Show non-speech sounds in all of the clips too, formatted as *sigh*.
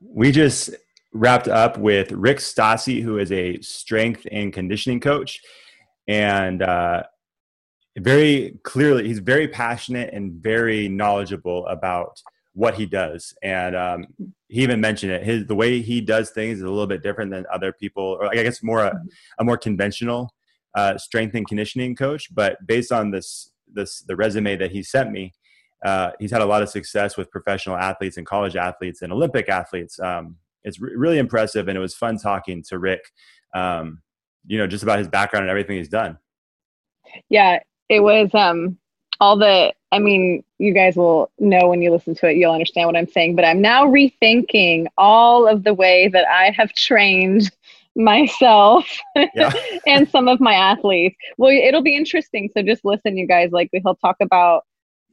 we just wrapped up with Rick Stassi, who is a strength and conditioning coach. And uh, very clearly, he's very passionate and very knowledgeable about what he does. And um, he even mentioned it. His the way he does things is a little bit different than other people, or I guess more a, a more conventional uh, strength and conditioning coach. But based on this this the resume that he sent me, uh, he's had a lot of success with professional athletes and college athletes and Olympic athletes. Um, it's re- really impressive, and it was fun talking to Rick. Um, you know, just about his background and everything he's done. Yeah, it was um, all the. I mean, you guys will know when you listen to it, you'll understand what I'm saying. But I'm now rethinking all of the way that I have trained *laughs* myself yeah. *laughs* and some of my athletes. Well, it'll be interesting. So just listen, you guys. Like he'll talk about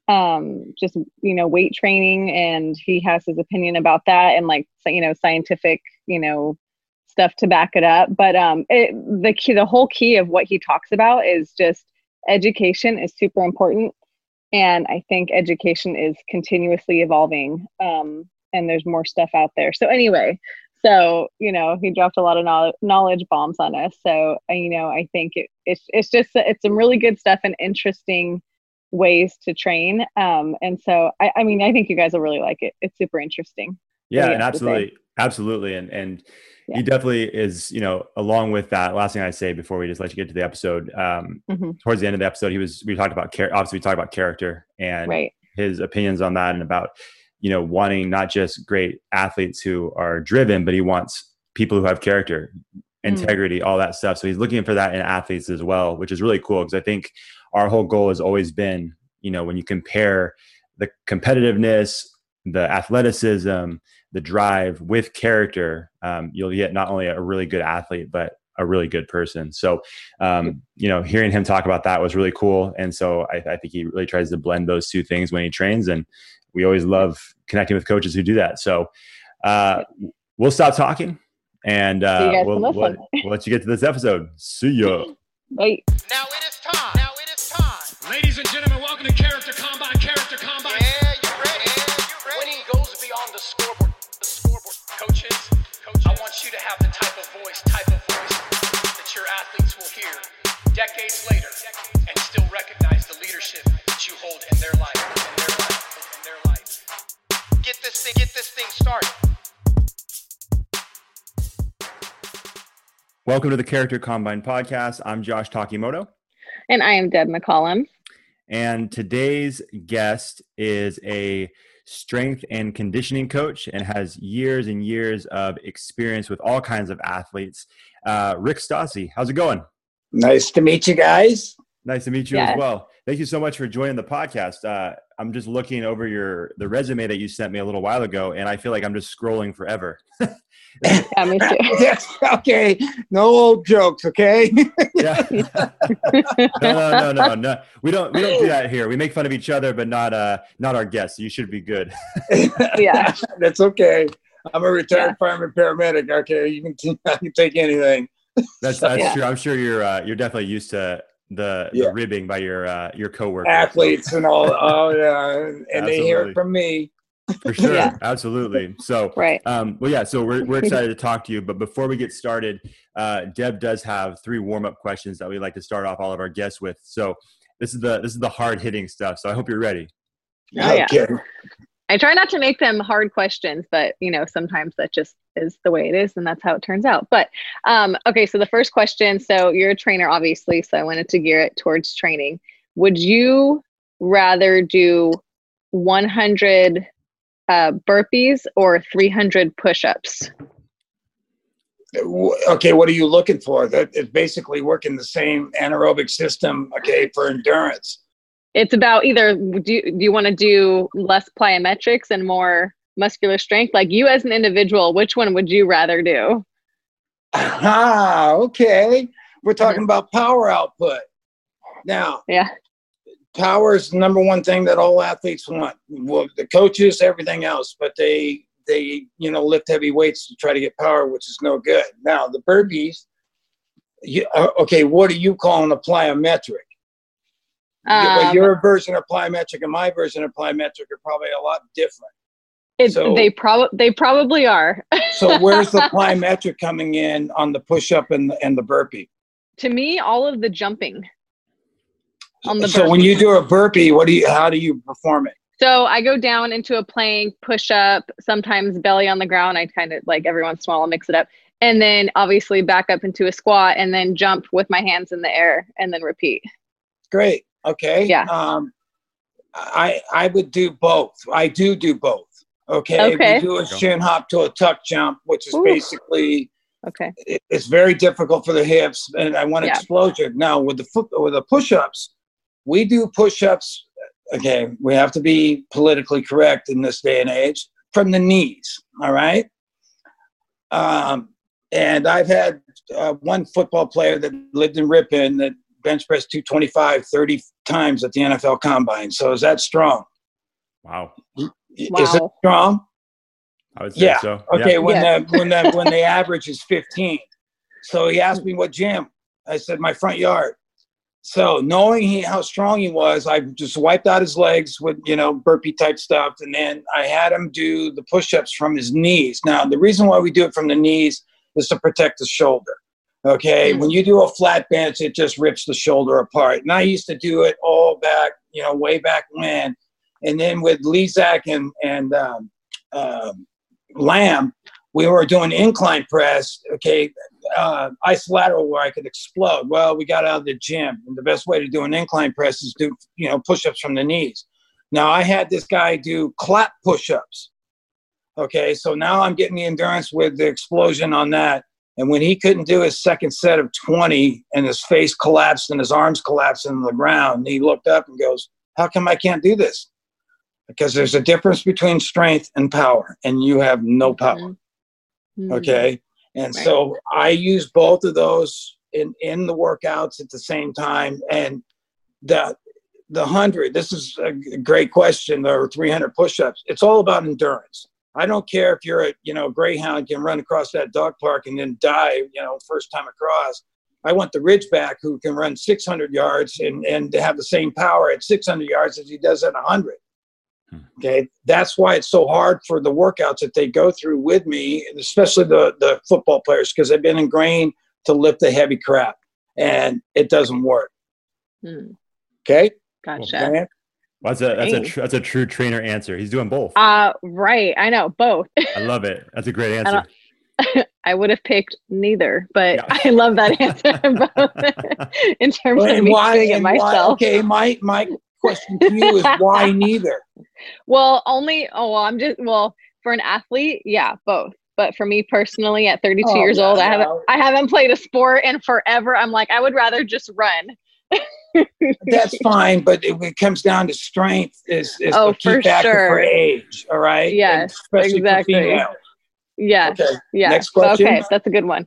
um just you know weight training and he has his opinion about that and like you know scientific you know stuff to back it up. But um it, the key the whole key of what he talks about is just education is super important. And i think education is continuously evolving um and there's more stuff out there. So anyway so you know he dropped a lot of knowledge bombs on us. So uh, you know i think it, it's it's just it's some really good stuff and interesting ways to train. Um, and so, I, I mean, I think you guys will really like it. It's super interesting. Yeah, and absolutely, absolutely, and and yeah. he definitely is. You know, along with that, last thing I say before we just let you get to the episode. Um, mm-hmm. Towards the end of the episode, he was we talked about care. Obviously, we talked about character and right. his opinions on that, and about you know wanting not just great athletes who are driven, but he wants people who have character. Integrity, mm. all that stuff. So he's looking for that in athletes as well, which is really cool because I think our whole goal has always been, you know, when you compare the competitiveness, the athleticism, the drive with character, um, you'll get not only a really good athlete, but a really good person. So, um, you know, hearing him talk about that was really cool. And so I, I, think he really tries to blend those two things when he trains. And we always love connecting with coaches who do that. So uh, we'll stop talking and uh, we'll, we'll, we'll, let you get to this episode. See ya. *laughs* Bye. Now it is time. Now it is time. Ladies and gentlemen, welcome to Character Combine. Character Combine. Yeah, you ready? Yeah, you ready? Winning goes beyond the scoreboard. The scoreboard. Coaches, coaches, I want you to have the type of voice, type of voice that your athletes will hear decades later and still recognize the leadership that you hold in their life, in their life, in their life. Get this thing, get this thing started. Welcome to the Character Combine podcast. I'm Josh Takimoto. And I am Deb McCollum. And today's guest is a strength and conditioning coach and has years and years of experience with all kinds of athletes. Uh, Rick Stassi, how's it going? Nice to meet you guys. Nice to meet you yes. as well. Thank you so much for joining the podcast. Uh, I'm just looking over your the resume that you sent me a little while ago, and I feel like I'm just scrolling forever. *laughs* yeah, me too. *laughs* yes, okay. No old jokes, okay? *laughs* yeah. no, no, no, no, no. We don't we don't do that here. We make fun of each other, but not uh not our guests. You should be good. *laughs* yeah. That's okay. I'm a retired yeah. fireman paramedic. Okay, you can, I can take anything. That's that's yeah. true. I'm sure you're uh, you're definitely used to the, yeah. the ribbing by your uh, your coworkers, athletes, and all. Oh yeah, and they hear it from me. For *laughs* sure, yeah. absolutely. So, right. Um, well, yeah. So we're we're *laughs* excited to talk to you. But before we get started, uh, Deb does have three warm up questions that we like to start off all of our guests with. So this is the this is the hard hitting stuff. So I hope you're ready. Oh, yeah. I try not to make them hard questions, but you know, sometimes that just is the way it is, and that's how it turns out. But um, okay, so the first question. So you're a trainer, obviously. So I wanted to gear it towards training. Would you rather do 100 uh, burpees or 300 push-ups? Okay what are you looking for? That is basically working the same anaerobic system okay for endurance. It's about either do you, do you want to do less plyometrics and more muscular strength? Like you as an individual which one would you rather do? Ah okay. We're talking mm-hmm. about power output. Now yeah power is the number one thing that all athletes want. Well, the coaches, everything else, but they they you know lift heavy weights to try to get power, which is no good. Now the burpees, you, uh, okay, what are you calling a plyometric? Um, your version of plyometric and my version of plyometric are probably a lot different. It, So- they probably they probably are. So where's the *laughs* plyometric coming in on the push up and the, and the burpee? to me, all of the jumping on the so when you do a burpee, what do you? How do you perform it? So I go down into a plank, push up, sometimes belly on the ground. I kind of like every once in a while I'll mix it up. And then obviously back up into a squat and then jump with my hands in the air and then repeat. Great. Okay. Yeah. Um, I I would do both. I do do both. Okay. Okay. We do a shin hop to a tuck jump, which is Ooh. basically Okay. it- it's very difficult for the hips, and I want Yeah. explosion. Now with the foot with the push-ups, we do push-ups. Okay, we have to be politically correct in this day and age from the knees. All right. Um, and I've had uh, one football player that lived in Ripon that bench pressed 225 30 times at the NFL Combine. So is that strong? Wow. Is that Wow. strong? I would say Yeah. so. Okay, Yeah. when Yeah. the when the when the *laughs* average is 15. So he asked me what gym. I said my front yard. So knowing he how strong he was, I just wiped out his legs with you know burpee type stuff, and then I had him do the push-ups from his knees. Now the reason why we do it from the knees is to protect the shoulder. Okay, Mm. when you do a flat bench, it just rips the shoulder apart. And I used to do it all back, you know, way back when. And then with Lezak and and um, um, Lamb, we were doing incline press, okay, uh, isolateral where I could explode. Well, we got out of the gym, and the best way to do an incline press is do, you know, push-ups from the knees. Now I had this guy do clap push-ups. Okay, so now I'm getting the endurance with the explosion on that. And when he couldn't do his second set of 20 and his face collapsed and his arms collapsed into the ground, he looked up and goes, How come I can't do this? Because there's a difference between strength and power, and you have no power. Mhm. Okay. And Right. so I use both of those in, in the workouts at the same time. And the the hundred, this is a great question, or 300 push-ups. It's all about endurance. I don't care if you're a you know greyhound can run across that dog park and then die you know first time across. I want the ridgeback who can run 600 yards and and to have the same power at 600 yards as he does at 100. Hmm. Okay, that's why it's so hard for the workouts that they go through with me, especially the the football players, because they've been ingrained to lift the heavy crap, and it doesn't work. Mm, Okay, Gotcha. Okay? Well, that's a that's a tr- that's a true trainer answer. He's doing both. Uh right. I know both. *laughs* I love it. That's a great answer. *laughs* I would have picked neither, but Yeah. *laughs* I love that answer both in terms Well, of me why? doing it and why- myself. okay, my my question to you is why neither? *laughs* Well, only oh well, I'm just well for an athlete, yeah, both. But for me personally, at 32 Oh, years old, I haven't I haven't played a sport in forever. I'm like, I would rather just run. *laughs* That's fine, but it, it comes down to strength is is Oh, for factor for age. All right. And Yes, especially exactly. For females. Yeah, Okay. yeah. Next question. Okay, that's a good one.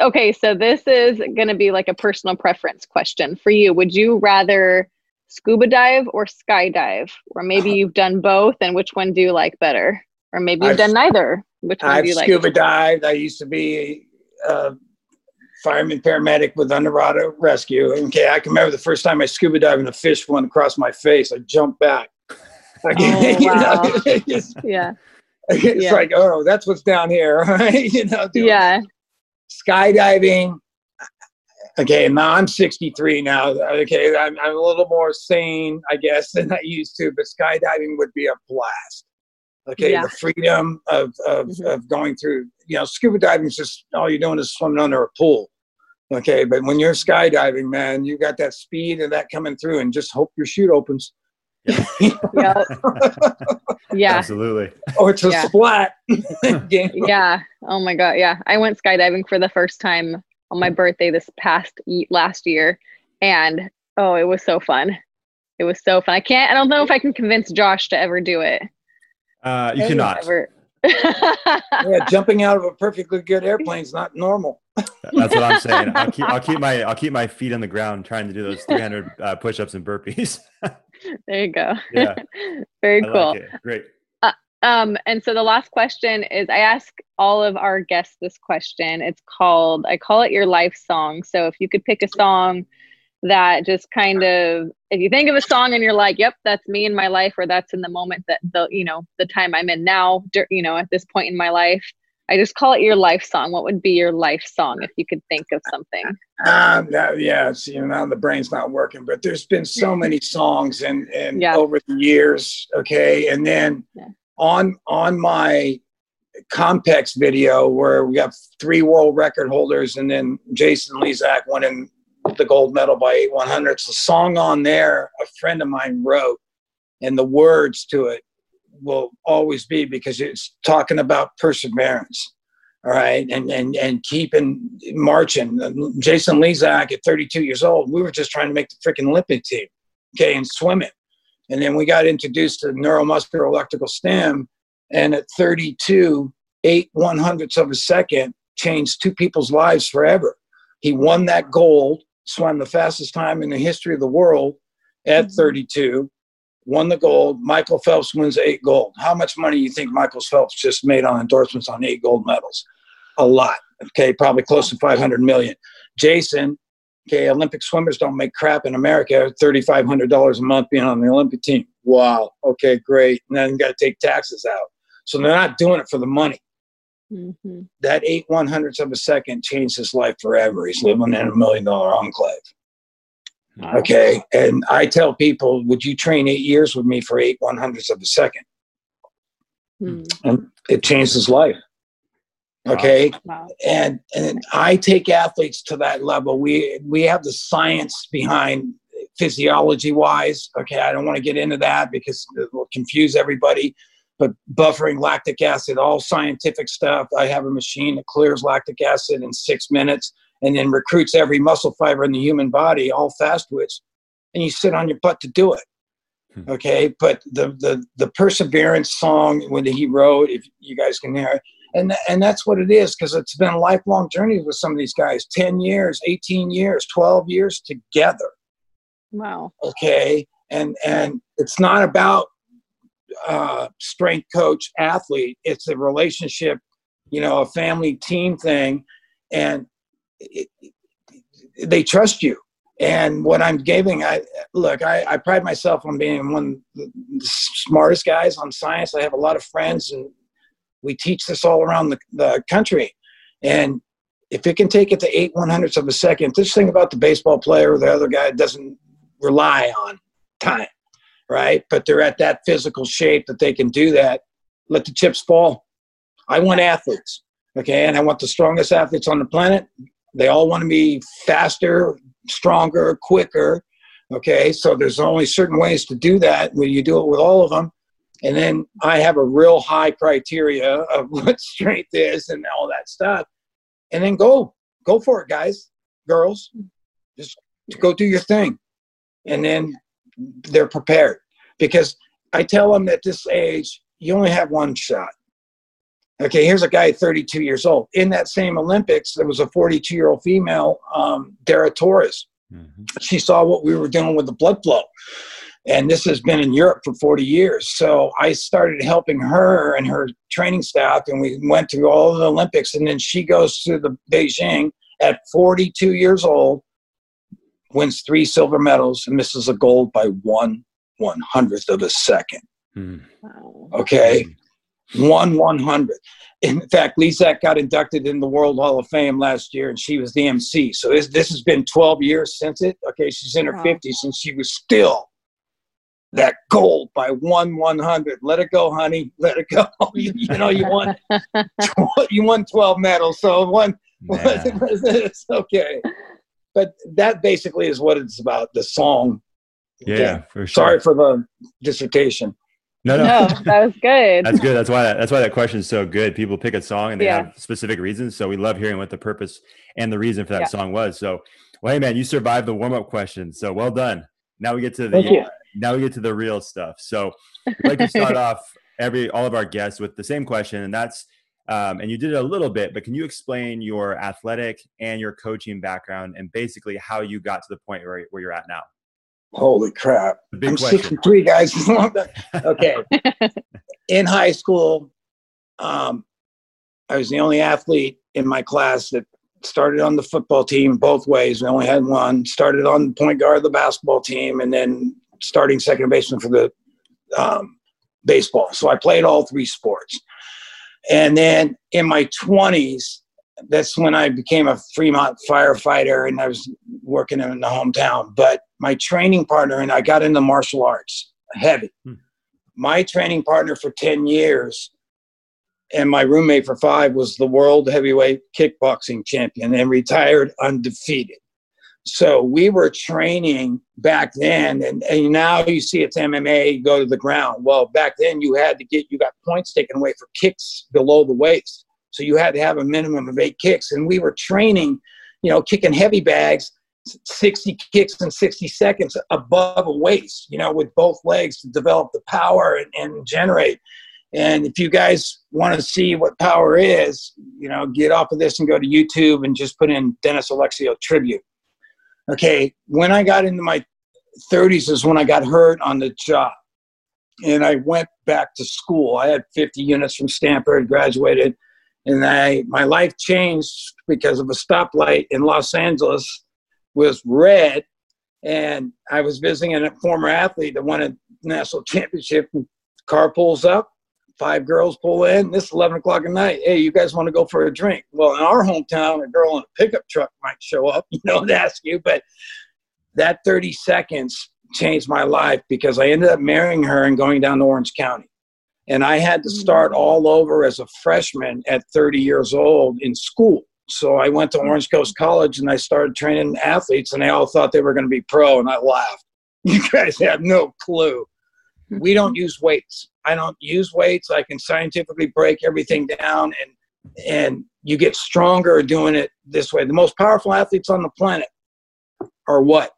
Okay, so this is going to be like a personal preference question for you. Would you rather scuba dive or skydive? Or maybe uh-huh. you've done both and which one do you like better? Or maybe you've I've- done neither. Which one I've do you like? scuba dived. I used to be a fireman paramedic with underwater rescue. Okay, I can remember the first time I scuba dived and a fish went across my face. I jumped back. *laughs* Like, Oh, *laughs* wow. *laughs* just- Yeah. it's Yeah. like, oh, that's what's down here, right? You know, Yeah. skydiving. Okay, now I'm 63 now. Okay, I'm, I'm a little more sane, I guess, than I used to. But skydiving would be a blast. Okay, Yeah. the freedom of of, Mhm. of going through. You know, scuba diving is just all you're doing is swimming under a pool. Okay, but when you're skydiving, man, you got that speed and that coming through, and just hope your chute opens. Yeah. *laughs* Yeah. Absolutely. or it's a Yeah. splat. *laughs* *laughs* Yeah. Oh my god. Yeah. I went skydiving for the first time on my birthday this past last year, and oh, it was so fun. It was so fun. I can't. I don't know if I can convince Josh to ever do it. Uh, you Hey, cannot. Ever. *laughs* yeah, jumping out of a perfectly good airplane is not normal. That's what I'm saying. I'll keep I'll keep *laughs* my I'll keep my feet on the ground trying to do those 300 uh, push-ups and burpees. *laughs* there you go. Yeah. Very I cool. like. Great. Um, and so the last question is I ask all of our guests this question. It's called, I call it your life song. So if you could pick a song that just kind of if you think of a song and you're like yep that's me in my life or that's in the moment that the you know the time i'm in now you know at this point in my life i just call it your life song what would be your life song if you could think of something um yeah see you know now the brain's not working but there's been so *laughs* many songs and and yeah. over the years okay and then yeah. On on my Compex video where we got three world record holders and then Jason Lezak winning the gold medal by 8100. It's a song on there a friend of mine wrote, and the words to it will always be because it's talking about perseverance. All right, and and and keeping marching. Jason Lezak at 32 years old, we were just trying to make the freaking Olympic team, okay, and swimming. And then we got introduced to neuromuscular electrical stim, and at 32, eight one hundredths of a second changed two people's lives forever. He won that gold swam the fastest time in the history of the world at mm-hmm. 32, won the gold. Michael Phelps wins eight gold. How much money do you think Michael Phelps just made on endorsements on eight gold medals? A lot. Okay, probably close to 500 million. Jason, okay, Olympic swimmers don't make crap in America. $3,500 a month being on the Olympic team. Wow. Okay, great. And then you got to take taxes out. So they're not doing it for the money. Mm-hmm. That eight one hundredths of a second changed his life forever. He's living in a million dollar enclave. Wow. Okay. And I tell people, would you train eight years with me for eight one hundredths of a second? Mm. And it changed his life. Okay. Wow. And and I take athletes to that level. We we have the science behind physiology wise. Okay. I don't want to get into that because it will confuse everybody but buffering lactic acid, all scientific stuff. I have a machine that clears lactic acid in six minutes and then recruits every muscle fiber in the human body, all fast twitch, and you sit on your butt to do it. Hmm. Okay, but the the the perseverance song when he wrote, if you guys can hear it, and and that's what it is because it's been a lifelong journey with some of these guys, ten years, eighteen years, twelve years together. Wow. Okay, and and it's not about uh, strength coach athlete. It's a relationship, you know, a family team thing, and it, it, they trust you. And what I'm giving, I look, I, I pride myself on being one of the smartest guys on science. I have a lot of friends, and we teach this all around the, the country. And if it can take it to eight one hundredths of a second, this thing about the baseball player or the other guy doesn't rely on time right? But they're at that physical shape that they can do that. Let the chips fall. I want athletes, okay? And I want the strongest athletes on the planet. They all want to be faster, stronger, quicker, okay? So there's only certain ways to do that when you do it with all of them. And then I have a real high criteria of *laughs* what strength is and all that stuff. And then go, go for it, guys, girls. Just go do your thing. And then they're prepared because I tell them at this age, you only have one shot. Okay, here's a guy 32 years old. In that same Olympics, there was a 42 year old female, um, Dara Torres. Mm-hmm. She saw what we were doing with the blood flow. And this has been in Europe for 40 years. So I started helping her and her training staff, and we went through all the Olympics. And then she goes to the Beijing at 42 years old wins three silver medals and misses a gold by one one hundredth of a second. Mm. Okay, mm. one one hundredth. In fact, Lezak got inducted in the World Hall of Fame last year, and she was the MC. So this this has been 12 years since it. Okay, she's in her wow. 50s, and she was still that gold by one one hundred. Let it go, honey. Let it go. *laughs* you, you know, you won you won 12 medals, so one. *laughs* *laughs* it's okay but that basically is what it's about the song yeah for sure sorry for the dissertation no, no, no, that was good. that's good. That's why that, that's why that question is so good. People pick a song and they yeah. have specific reasons. So we love hearing what the purpose and the reason for that yeah. song was. So, well, hey man, you survived the warm up question. So well done. Now we get to the uh, now we get to the real stuff. So we like to start *laughs* off every all of our guests with the same question, and that's um, and you did it a little bit, but can you explain your athletic and your coaching background and basically how you got to the point where, where you're at now? Holy crap. I'm question. 63, guys. *laughs* okay. *laughs* in high school, um, I was the only athlete in my class that started on the football team both ways. We only had one. Started on the point guard of the basketball team, and then starting second baseman for the um, baseball. So I played all three sports. And then in my 20s, that's when I became a Fremont firefighter and I was working in the hometown. But my training partner and I got into martial arts heavy. Hmm. My training partner for 10 years and my roommate for five was the world heavyweight kickboxing champion and retired undefeated. So we were training back then, and, and now you see it's MMA, go to the ground. Well, back then you had to get, you got points taken away for kicks below the waist. So you had to have a minimum of eight kicks. And we were training, you know, kicking heavy bags, 60 kicks in 60 seconds above a waist, you know, with both legs to develop the power and, and generate. And if you guys want to see what power is, you know, get off of this and go to YouTube and just put in Dennis Alexio tribute. Okay, when I got into my 30s is when I got hurt on the job. And I went back to school. I had 50 units from Stanford, graduated, and I my life changed because of a stoplight in Los Angeles was red and I was visiting a former athlete that won a national championship. Car pulls up, five girls pull in. This is 11 o'clock at night. Hey, you guys want to go for a drink? Well, in our hometown, a girl in a pickup truck might show up, *laughs* you know, and ask you. But that 30 seconds changed my life because I ended up marrying her and going down to Orange County. And I had to start mm. all over as a freshman at 30 years old in school. So I went to Orange Coast College and I started training athletes, and they all thought they were going to be pro, and I laughed. *laughs* You guys have no clue. We don't *laughs* use weights. I don't use weights. I can scientifically break everything down and and you get stronger doing it this way. The most powerful athletes on the planet are what?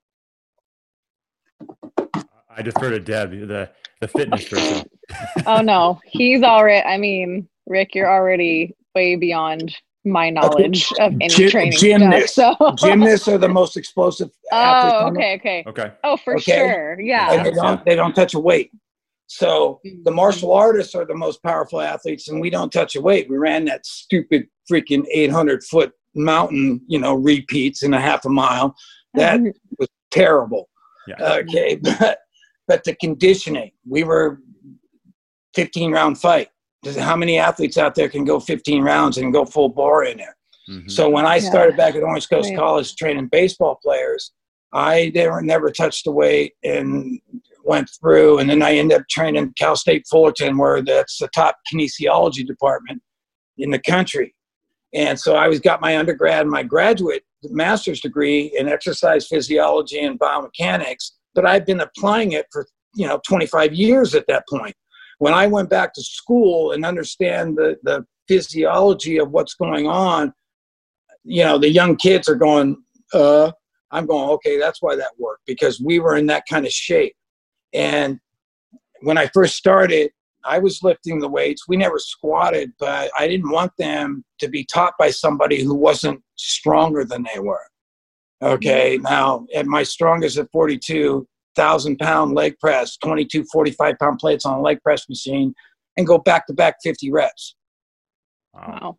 I defer to Deb, the the fitness person. *laughs* oh no, he's already. I mean, Rick, you're already way beyond my knowledge okay. of any Gy- training gymnasts. Stuff, so. gymnasts are the most explosive. *laughs* Oh, okay, okay, okay. Oh, for okay? sure, yeah. And they don't they don't touch a weight. So the mm-hmm. martial artists are the most powerful athletes, and we don't touch a weight. We ran that stupid freaking 800 foot mountain, you know, repeats in a half a mile. That mm-hmm. was terrible. Yeah. Okay, *laughs* but but the conditioning, we were 15 round fight. How many athletes out there can go 15 rounds and go full bore in there? Mm-hmm. So when I started yeah. back at Orange Coast right. College training baseball players, I never never touched a weight and went through, and then I ended up training Cal State Fullerton, where that's the top kinesiology department in the country. And so I was got my undergrad my graduate master's degree in exercise physiology and biomechanics, but I've been applying it for you know 25 years at that point. When I went back to school and understand the, the physiology of what's going on, you know, the young kids are going, uh, I'm going, okay, that's why that worked because we were in that kind of shape. And when I first started, I was lifting the weights. We never squatted, but I didn't want them to be taught by somebody who wasn't stronger than they were. Okay, mm-hmm. now at my strongest at 42,000 pound leg press, 22, 45 pound plates on a leg press machine, and go back to back 50 reps. Wow.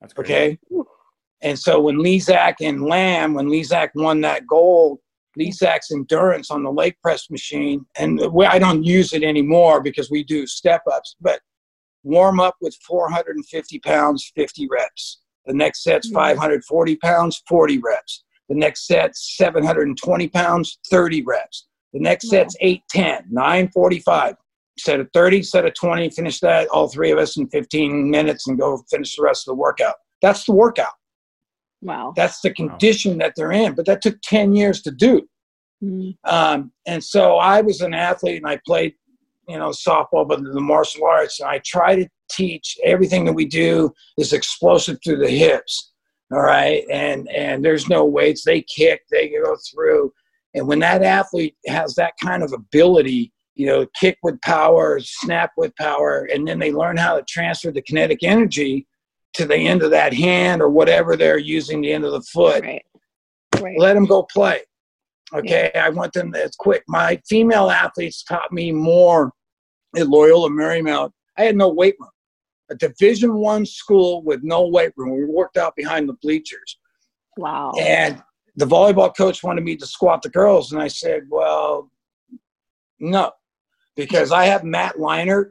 That's great. Okay. And so when Lezak and Lamb, when Lezak won that gold, Lezak's endurance on the leg press machine, and I don't use it anymore because we do step ups, but warm up with 450 pounds, 50 reps. The next set's hmm. 540 pounds, 40 reps. The next set's 720 pounds, 30 reps. The next set's 810, 945. Set of 30, set of 20, finish that, all three of us in 15 minutes and go finish the rest of the workout. That's the workout. Wow. That's the condition wow. that they're in. But that took 10 years to do. Mm-hmm. Um, and so I was an athlete and I played, you know, softball, but the martial arts. And I try to teach everything that we do is explosive through the hips. All right. And, and there's no weights. They kick, they go through. And when that athlete has that kind of ability, you know, kick with power, snap with power, and then they learn how to transfer the kinetic energy to the end of that hand or whatever they're using the end of the foot. Right. Right. Let them go play. Okay, yeah. I want them as quick. My female athletes taught me more at Loyola Marymount. I had no weight room. A Division One school with no weight room. We worked out behind the bleachers. Wow. And the volleyball coach wanted me to squat the girls, and I said, "Well, no, because I have Matt Leinart.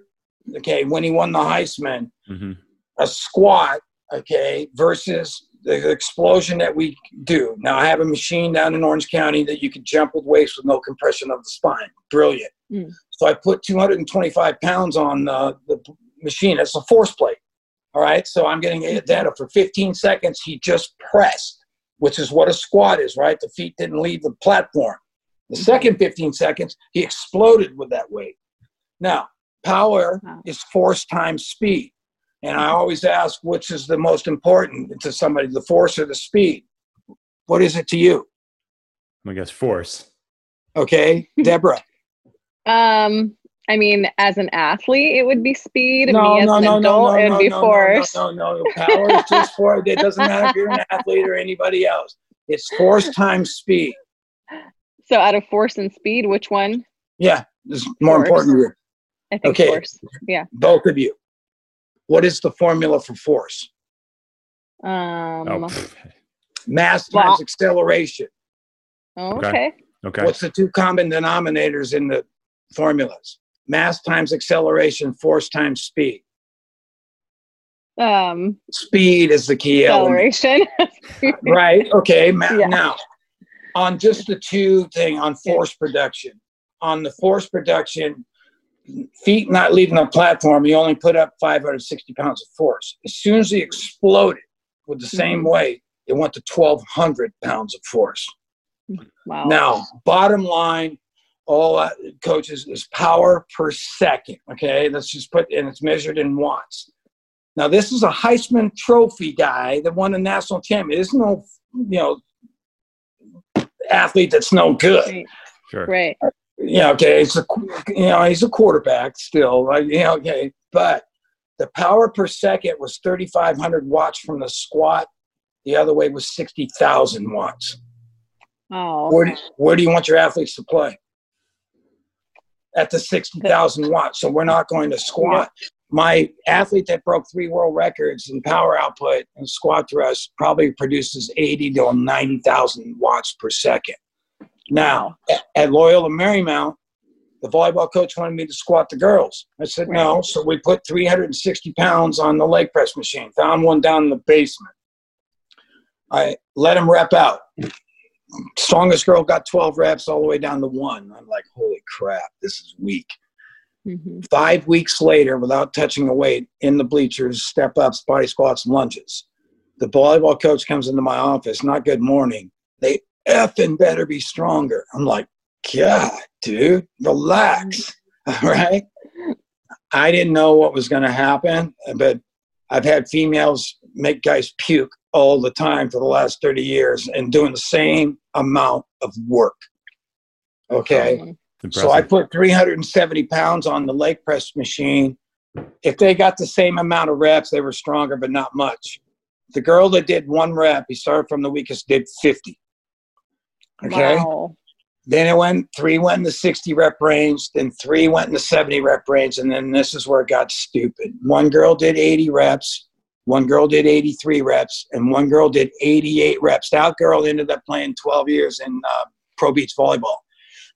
Okay, when he won the Heisman, hmm a squat, okay, versus the explosion that we do. Now I have a machine down in Orange County that you can jump with weights with no compression of the spine. Brilliant. Mm. So I put 225 pounds on the, the machine. It's a force plate. All right. So I'm getting data for 15 seconds. He just pressed, which is what a squat is, right? The feet didn't leave the platform. The second 15 seconds, he exploded with that weight. Now, power Wow. is force times speed. And I always ask, which is the most important to somebody, the force or the speed? What is it to you? I guess force. Okay, *laughs* Deborah. Um, I mean, as an athlete, it would be speed. no, Me as no, an no, adult, no, no, it would no, be no, force. No, no, no, Power is just for it. doesn't matter if you're an athlete or anybody else. It's force times speed. So out of force and speed, which one? Yeah, this is more Force. important to you. I think Okay. force. Yeah. Both of you. What is the formula for force? Um, Oh. Mass Well- times acceleration. okay. okay. okay. What's the two common denominators in the formulas? Mass times acceleration, force times speed. Um, Speed is the key element. acceleration. *laughs* Right. Okay. Ma- Yeah. Now, on just the two thing on force production, on the force production, feet not leaving the platform, he only put up 560 pounds of force. As soon as he exploded with the same Mhm. weight, it went to 1,200 pounds of force. wow. Now, bottom line, all uh, coaches is power per second. Okay, let's just put, and it's measured in watts. Now, this is a Heisman Trophy guy that won a national championship. There's no, you know, athlete that's no good. Right. Sure. Right. Yeah, okay, it's a, you know, he's a quarterback still. Like, you know, okay, but the power per second was 3,500 watts from the squat. The other way was 60,000 watts. Oh. Where do, where do you want your athletes to play? At the 60,000 watts. So we're not going to squat. My athlete that broke three world records in power output and squat thrust probably produces 80 to 90,000 watts per second. Now, at, Loyola Marymount, the volleyball coach wanted me to squat the girls. I said no. So we put 360 pounds on the leg press machine, found one down in the basement. I let him rep out strongest girl got 12 reps all the way down to one. I'm like, holy crap, this is weak. Mhm. Five weeks later, without touching a weight, in the bleachers, step ups, body squats, and lunges. The volleyball coach comes into my office, not good morning. They effing better be stronger. I'm like, God, dude, relax. All *laughs* right. I didn't know what was going to happen, but I've had females make guys puke all the time for the last 30 years and doing the same amount of work. Okay. So I put 370 pounds on the leg press machine. If they got the same amount of reps, they were stronger, but not much. The girl that did one rep, he started from the weakest, did 50. Okay. Wow. Then it went three went in the 60 rep range, then three went in the 70 rep range, and then this is where it got stupid. One girl did 80 reps, one girl did 83 reps, and one girl did 88 reps. That girl ended up playing 12 years in uh, pro beach volleyball.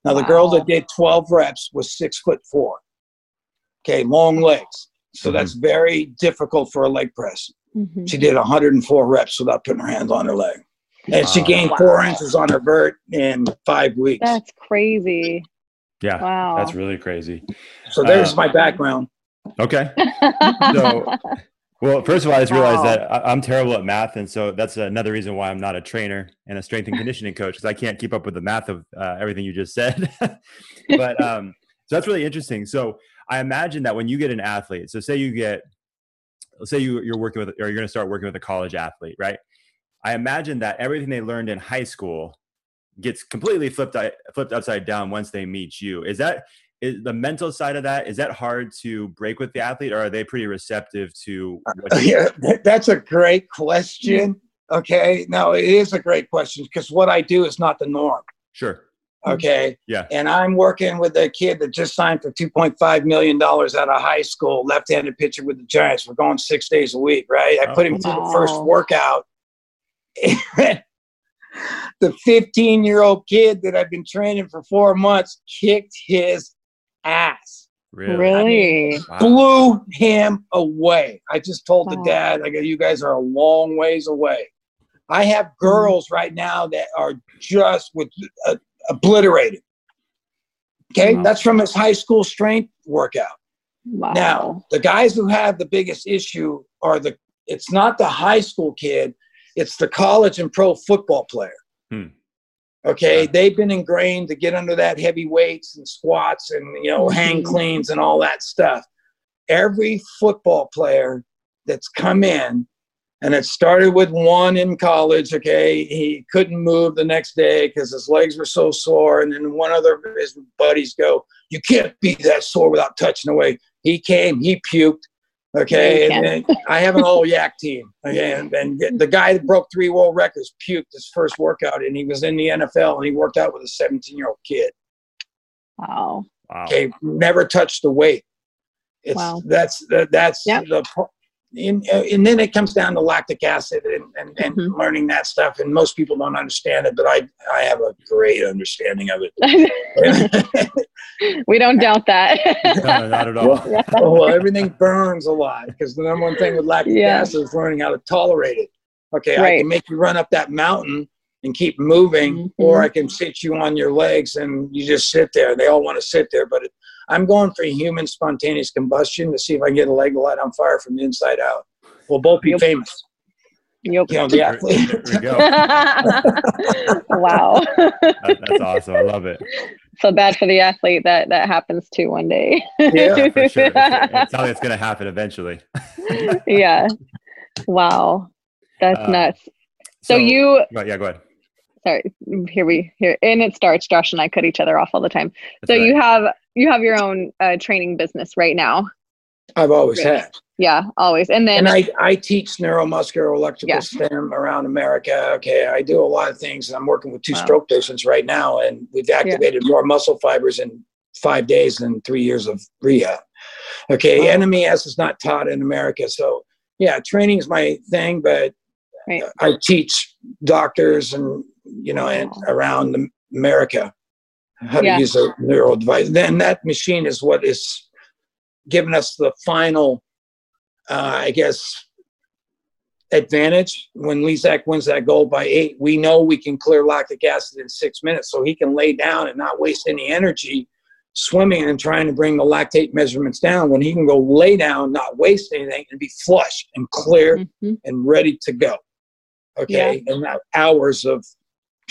Now the girl that did 12 reps was six foot four. Okay, long legs. So Mhm. that's very difficult for a leg press. Mhm. She did 104 reps without putting her hands on her leg. And she Wow. gained four inches on her vert in five weeks. That's crazy. Yeah. Wow. That's really crazy. So there's Uh, my background. Okay. *laughs* So, well, first of all, I just realized Wow. that I- I'm terrible at math, and so that's another reason why I'm not a trainer and a strength and conditioning coach because I can't keep up with the math of uh, everything you just said. *laughs* but um, so that's really interesting. So I imagine that when you get an athlete, so say you get, let's say you, you're working with, or you're going to start working with a college athlete, right? I imagine that everything they learned in high school gets completely flipped uh, flipped upside down once they meet you. Is that is the mental side of that? Is that hard to break with the athlete, or are they pretty receptive to? Uh, what you, *laughs* Yeah, that's a great question. Okay. No, it is a great question because what I do is not the norm. sure. Okay. Yeah. And I'm working with a kid that just signed for $2.5 million out of high school, left handed pitcher with the Giants. We're going six days a week, right? I oh, put him through the first workout. The 15 year old kid that I've been training for four months kicked his ass. Really? Really? Wow. blew him away. I just told the dad, I go, you guys are a long ways away. I have Mm-hmm. girls right now that are just with uh, obliterated. Okay, Wow. that's from his high school strength workout. Wow. Now, the guys who have the biggest issue are the it's not the high school kid, it's the college and pro football player. Hmm. Okay, Yeah. they've been ingrained to get under that heavy weights and squats and you know hang Mhm. cleans and all that stuff. Every football player that's come in and it started with one in college. Okay, he couldn't move the next day because his legs were so sore, and then one other of his buddies go, "You can't be that sore without touching away." He came, he puked. Okay, Yeah, and then I have an all yak team. Okay, and, and the guy that broke three world records puked his first workout, and he was in the NFL, and he worked out with a 17 year old kid. Wow. Wow. Okay, never touched the weight. It's Wow. that's that, that's Yep. the po- and, and then it comes down to lactic acid and, and, and Mhm. learning that stuff. And most people don't understand it, but I I have a great understanding of it. *laughs* we don't doubt that. No, not at all. Yeah. *laughs* well, everything burns a lot because the number one thing with lactic Yeah. acid is learning how to tolerate it. Okay, I can make you run up that mountain and keep moving, Mhm. or I can sit you on your legs and you just sit there. They all want to sit there, but it, I'm going for human spontaneous combustion to see if I can get a leg to light on fire from the inside out. We'll both be Yep. famous. Yep. You know, the athlete. we go. *laughs* *laughs* wow. That- that's awesome. I love it. so bad for the athlete that that happens to one day. Yeah, For sure. It sounds *laughs* it's going to happen eventually. yeah. Wow. That's Um, nuts. So, you Go- yeah, go ahead. Sorry, here we here and it starts. Josh and I cut each other off all the time. That's so right. you have you have your own uh, training business right now. I've always Right. had. Yeah, always. And then and I, I teach neuromuscular electrical Yeah. stim around America. Okay, I do a lot of things. I'm working with two Wow. stroke patients right now, and we've activated more muscle fibers in five days than three years of rehab. Okay, Wow. NMES is not taught in America, so yeah, training is my thing, but Right. I teach doctors and you know and around America how Yeah. to use a neural device. Then that machine is what is giving us the final, uh, I guess, advantage. When Lezak wins that gold by eight, we know we can clear lactic acid in six minutes, so he can lay down and not waste any energy swimming and trying to bring the lactate measurements down. When he can go lay down, not waste anything, and be flush and clear Mhm. and ready to go. Okay, and hours of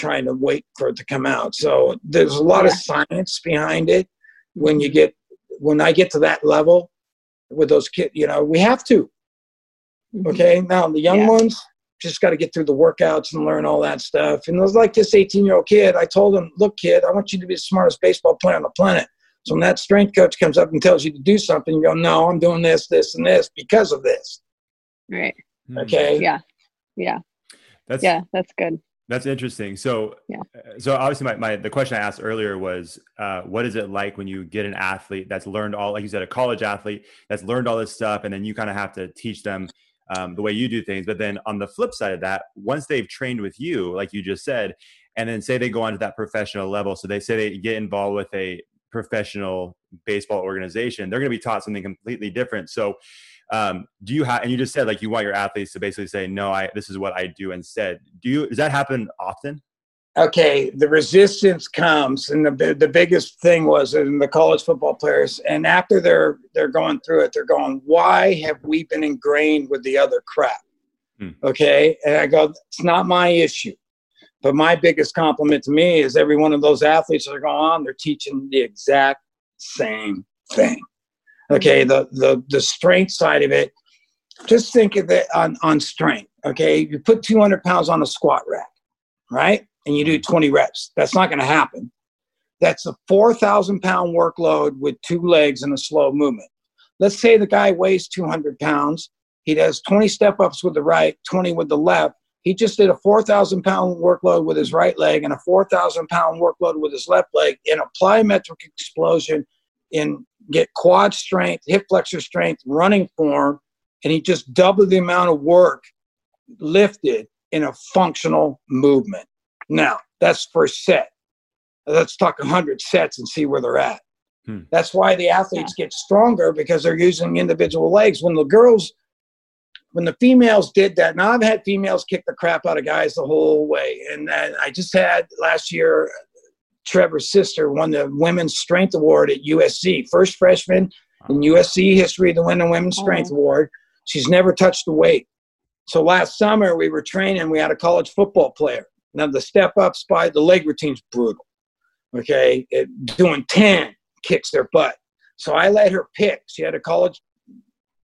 trying to wait for it to come out. So there's a lot of science behind it. When you get when I get to that level with those kids, you know, we have to. Mhm. Okay, now the young Yeah. ones just got to get through the workouts and learn all that stuff. And it was like this 18 year old kid. I told him, "Look, kid, I want you to be the smartest baseball player on the planet." So when that strength coach comes up and tells you to do something, you go, "No, I'm doing this, this, and this because of this." Right. Hmm. Okay. Yeah. Yeah. That's Yeah. That's good. That's interesting. So, Yeah. uh, so obviously, my, my the question I asked earlier was, uh, what is it like when you get an athlete that's learned all, like you said, a college athlete that's learned all this stuff, and then you kind of have to teach them um, the way you do things. But then on the flip side of that, once they've trained with you, like you just said, and then say they go on to that professional level, so they say they get involved with a professional baseball organization, they're going to be taught something completely different. So, um, do you have? And you just said like you want your athletes to basically say, no, I this is what I do instead. Do you? Does that happen often? okay, the resistance comes, and the the biggest thing was in the college football players. And after they're they're going through it, they're going, "Why have we been ingrained with the other crap?" Hmm. Okay, and I go, "It's not my issue." But my biggest compliment to me is every one of those athletes that are going on, they're teaching the exact same thing. Okay, the the the strength side of it. Just think of it on on strength. Okay, you put 200 pounds on a squat rack, right? and you do 20 reps. That's not going to happen. That's a 4,000 pound workload with two legs and a slow movement. Let's say the guy weighs 200 pounds. He does 20 step ups with the right, 20 with the left. He just did a 4,000 pound workload with his right leg and a 4,000 pound workload with his left leg in a plyometric explosion in get quad strength, hip flexor strength, running form, and he just doubled the amount of work lifted in a functional movement. Now, that's first set. Let's talk 100 sets and see where they're at. Hmm. That's why the athletes get stronger because they're using individual legs. When the girls, when the females did that, now I've had females kick the crap out of guys the whole way. And then I just had last year, Trevor's sister won the Women's Strength Award at USC, first freshman in USC history to win the Women's Oh. Strength Award. She's never touched the weight. So last summer we were training. We had a college football player. Now the step up spot, the leg routine's brutal. Okay, it, doing ten kicks their butt. So I let her pick. She had a college,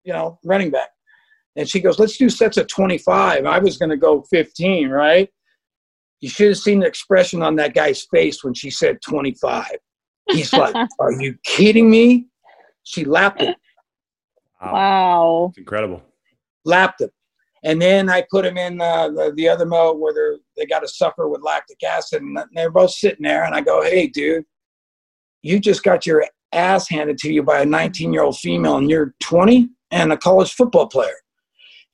you know, running back, and she goes, "Let's do sets of twenty-five." I was going to go fifteen, right? You should have seen the expression on that guy's face when she said twenty-five. He's like, *laughs* "Are you kidding me?" She lapped him. Wow. Wow. It's incredible. lapped him. And then I put him in uh, the, the other mode where they're, they got to suffer with lactic acid. And they're both sitting there. And I go, hey, dude, you just got your ass handed to you by a 19 year old female and you're 20 and a college football player.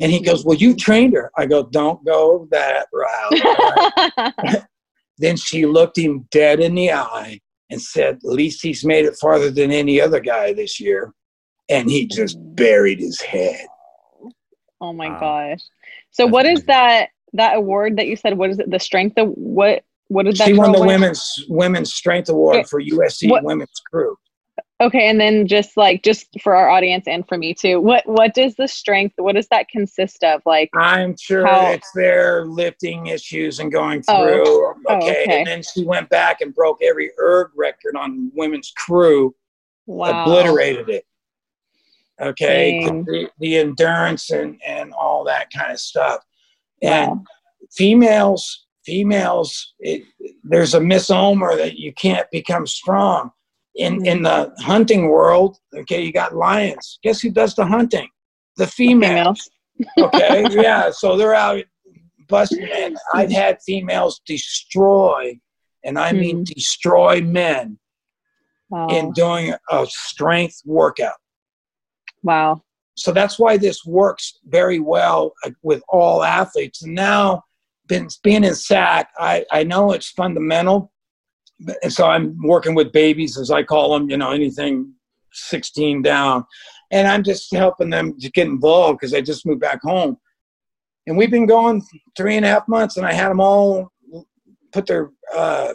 And he goes, well, you trained her. I go, don't go that route. *laughs* *laughs* then she looked him dead in the eye and said, at least he's made it farther than any other guy this year. And he just mm. buried his head. oh my Wow. gosh. So That's what is amazing. that that award that you said? What is it? The strength of what? What did that? She won the win? women's women's strength award Yeah. for USC What- women's crew. Okay, and then just like just for our audience and for me too, what what does the strength? What does that consist of? Like, I'm sure How- it's their lifting issues and going Oh. through. Oh, okay. okay. and then she went back and broke every erg record on women's crew, wow, obliterated it. Okay, the, the endurance and and all that kind of stuff. And Wow. females, females, it, there's a misnomer that you can't become strong. In in the hunting world, okay, you got lions. Guess who does the hunting? The females. females. *laughs* Okay, *laughs* yeah. So they're out busting, and I've had females destroy, and I mean Hmm. destroy men Wow. in doing a strength workout. wow. So that's why this works very well uh, with all athletes. And now, been, being in SAC, I, I know it's fundamental. And so I'm working with babies, as I call them, you know, anything 16 down. And I'm just helping them to get involved because I just moved back home. And we've been going three and a half months, and I had them all put their uh,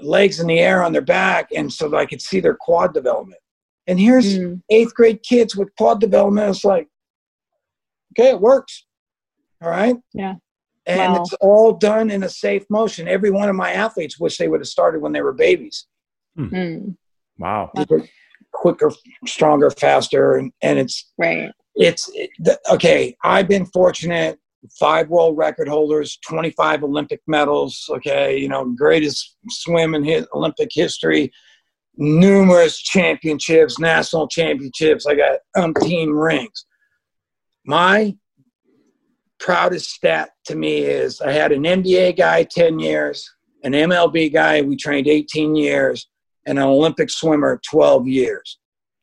legs in the air on their back, and so that I could see their quad development. And here's Mm. eighth grade kids with quad development. It's like, okay, it works. All right. Yeah. And Wow. it's all done in a safe motion. Every one of my athletes wish they would have started when they were babies. Mm. Wow. They were quicker, stronger, faster. And, and it's, Right. it's, it, the, okay. I've been fortunate. Five world record holders, 25 Olympic medals. Okay. You know, greatest swim in his Olympic history numerous championships, national championships. I got umpteen rings. My proudest stat to me is I had an NBA guy 10 years, an MLB guy we trained 18 years, and an Olympic swimmer 12 years.